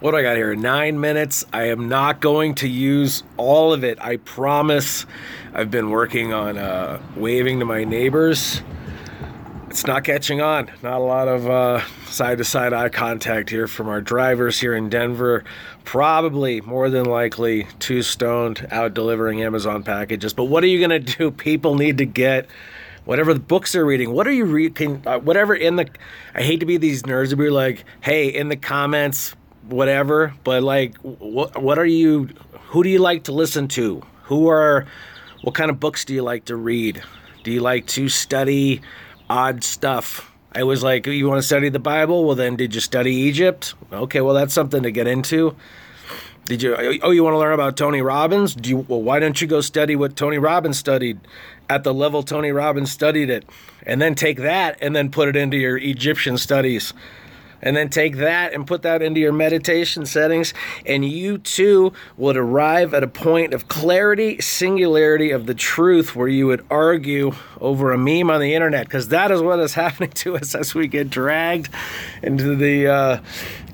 what do I got here? Nine minutes. I am not going to use all of it. I promise. I've been working on uh, waving to my neighbors. It's not catching on. Not a lot of side to side eye contact here from our drivers here in Denver. Probably more than likely too stoned out delivering Amazon packages. But what are you going to do? People need to get whatever the books they're reading. What are you reading? Uh, whatever in the. I hate to be these nerds to be like, hey, in the comments, whatever. But like, what what are you? Who do you like to listen to? Who are? What kind of books do you like to read? Do you like to study odd stuff? I was like, you want to study the Bible? Well, then, did you study Egypt? Okay, well, that's something to get into. Did you? Oh, you want to learn about Tony Robbins? Do you? Well, why don't you go study what Tony Robbins studied at the level Tony Robbins studied it, and then take that and then put it into your Egyptian studies and then take that and put that into your meditation settings, and you too would arrive at a point of clarity, singularity of the truth where you would argue over a meme on the internet, because that is what is happening to us as we get dragged into the, uh,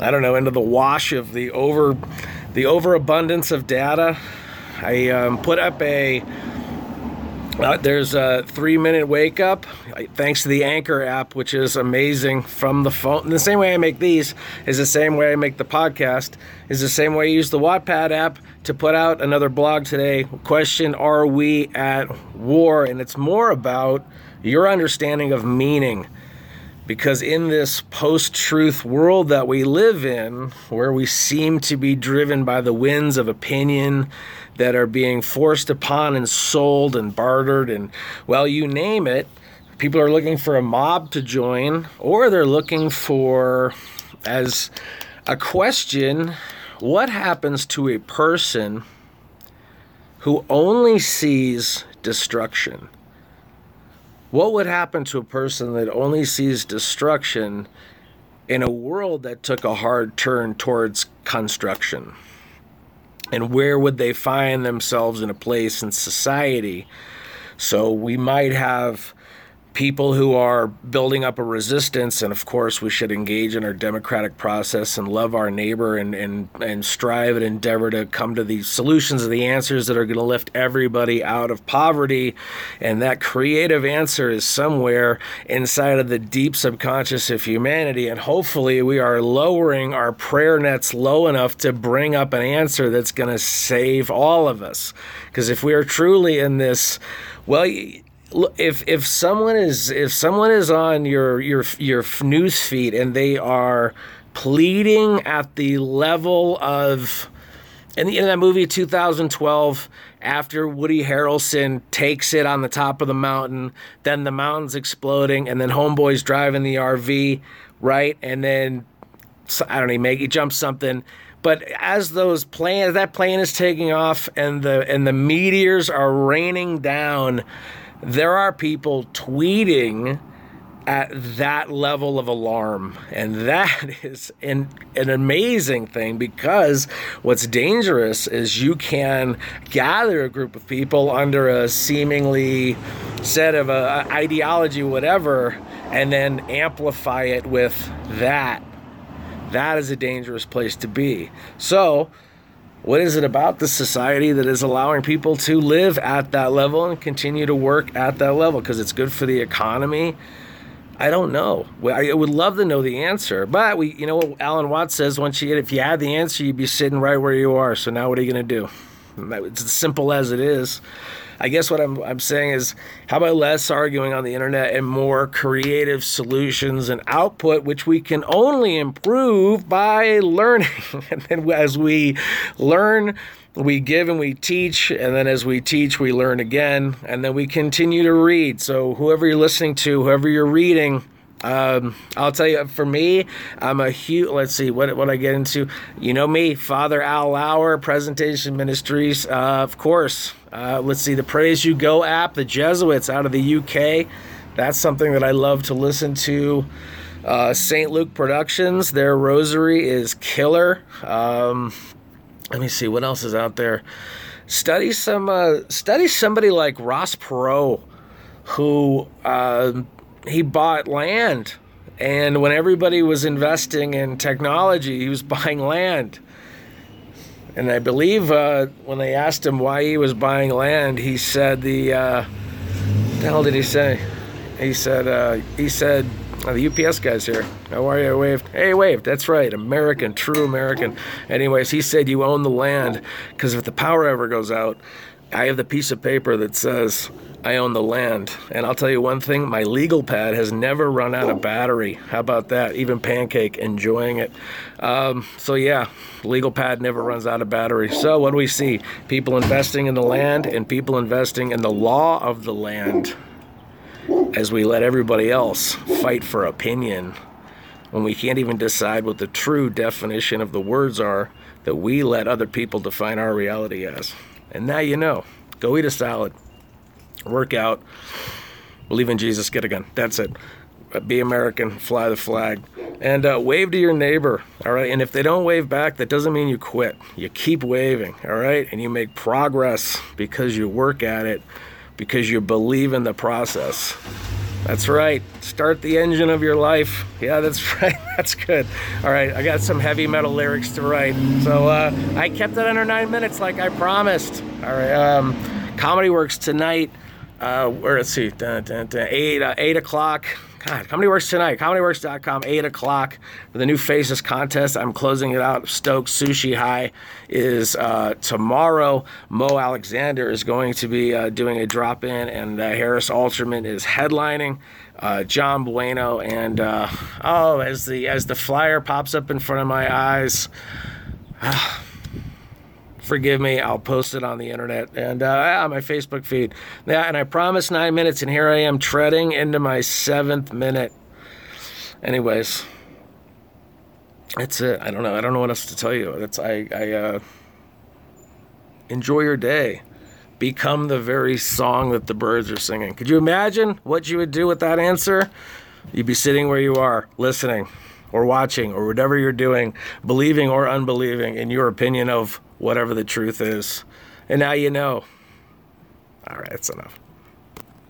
I don't know, into the wash of the over, the overabundance of data. I um, put up a uh, there's a three minute wake up thanks to the Anchor app, which is amazing from the phone. And the same way I make these is the same way I make the podcast, is the same way I use the Wattpad app to put out another blog today. Question Are we at war? And it's more about your understanding of meaning. Because in this post truth world that we live in, where we seem to be driven by the winds of opinion, that are being forced upon and sold and bartered and, well, you name it. People are looking for a mob to join, or they're looking for, as a question, what happens to a person who only sees destruction? What would happen to a person that only sees destruction in a world that took a hard turn towards construction? And where would they find themselves in a place in society. So we might have people who are building up a resistance and of course we should engage in our democratic process and love our neighbor and and, and strive and endeavor to come to the solutions and the answers that are going to lift everybody out of poverty. And that creative answer is somewhere inside of the deep subconscious of humanity. And hopefully we are lowering our prayer nets low enough to bring up an answer that's going to save all of us. Because if we are truly in this well if if someone is if someone is on your your your news feed and they are pleading at the level of in, the, in that movie 2012 after Woody Harrelson takes it on the top of the mountain then the mountain's exploding and then homeboy's driving the RV right? And then I don't know make he jumps something. But as those planes that plane is taking off and the and the meteors are raining down there are people tweeting at that level of alarm. And that is an, an amazing thing because what's dangerous is you can gather a group of people under a seemingly set of a, a ideology, whatever, and then amplify it with that. That is a dangerous place to be. So, what is it about the society that is allowing people to live at that level and continue to work at that level? Because it's good for the economy. I don't know. I would love to know the answer, but we, you know what Alan Watts says: once you get, if you had the answer, you'd be sitting right where you are. So now, what are you going to do? It's as simple as it is. I guess what I'm, I'm saying is, how about less arguing on the internet and more creative solutions and output, which we can only improve by learning. and then as we learn, we give and we teach, and then as we teach, we learn again, and then we continue to read. So, whoever you're listening to, whoever you're reading, um, I'll tell you, for me, I'm a huge. Let's see what what I get into. You know me, Father Al Lauer, Presentation Ministries, uh, of course. Uh, let's see the Pray As You Go app, the Jesuits out of the UK. That's something that I love to listen to. Uh, St. Luke Productions, their rosary is killer. Um, let me see what else is out there. Study some. Uh, study somebody like Ross Perot, who um, he bought land And when everybody was investing in technology, he was buying land. And I believe uh, when they asked him why he was buying land, he said the, uh, the hell did he say? He said uh, he said oh, the UPS guy's here. How are you? I waved. Hey, waved. That's right. American, true American. Anyways, he said you own the land because if the power ever goes out, I have the piece of paper that says I own the land. And I'll tell you one thing my legal pad has never run out of battery. How about that? Even Pancake enjoying it. Um, so, yeah, legal pad never runs out of battery. So, what do we see? People investing in the land and people investing in the law of the land as we let everybody else fight for opinion when we can't even decide what the true definition of the words are that we let other people define our reality as. And now you know. Go eat a salad, work out, believe in Jesus, get a gun. That's it. Uh, be American, fly the flag, and uh, wave to your neighbor. All right. And if they don't wave back, that doesn't mean you quit. You keep waving. All right. And you make progress because you work at it, because you believe in the process. That's right. Start the engine of your life. Yeah, that's right. That's good. All right, I got some heavy metal lyrics to write. So uh, I kept it under nine minutes like I promised. All right, um, Comedy Works tonight. Uh, where let's see, dun, dun, dun, eight uh, eight o'clock. God, Comedy Works tonight. ComedyWorks.com, 8 o'clock for the new Faces contest. I'm closing it out. Stokes Sushi High is uh, tomorrow. Mo Alexander is going to be uh, doing a drop in, and uh, Harris Alterman is headlining. Uh, John Bueno and uh, oh, as the as the flyer pops up in front of my eyes, forgive me. I'll post it on the internet and uh, on my Facebook feed. Yeah, and I promised nine minutes, and here I am treading into my seventh minute. Anyways, that's it. I don't know. I don't know what else to tell you. That's I. I uh, enjoy your day. Become the very song that the birds are singing. Could you imagine what you would do with that answer? You'd be sitting where you are, listening or watching or whatever you're doing, believing or unbelieving in your opinion of whatever the truth is. And now you know. All right, that's enough.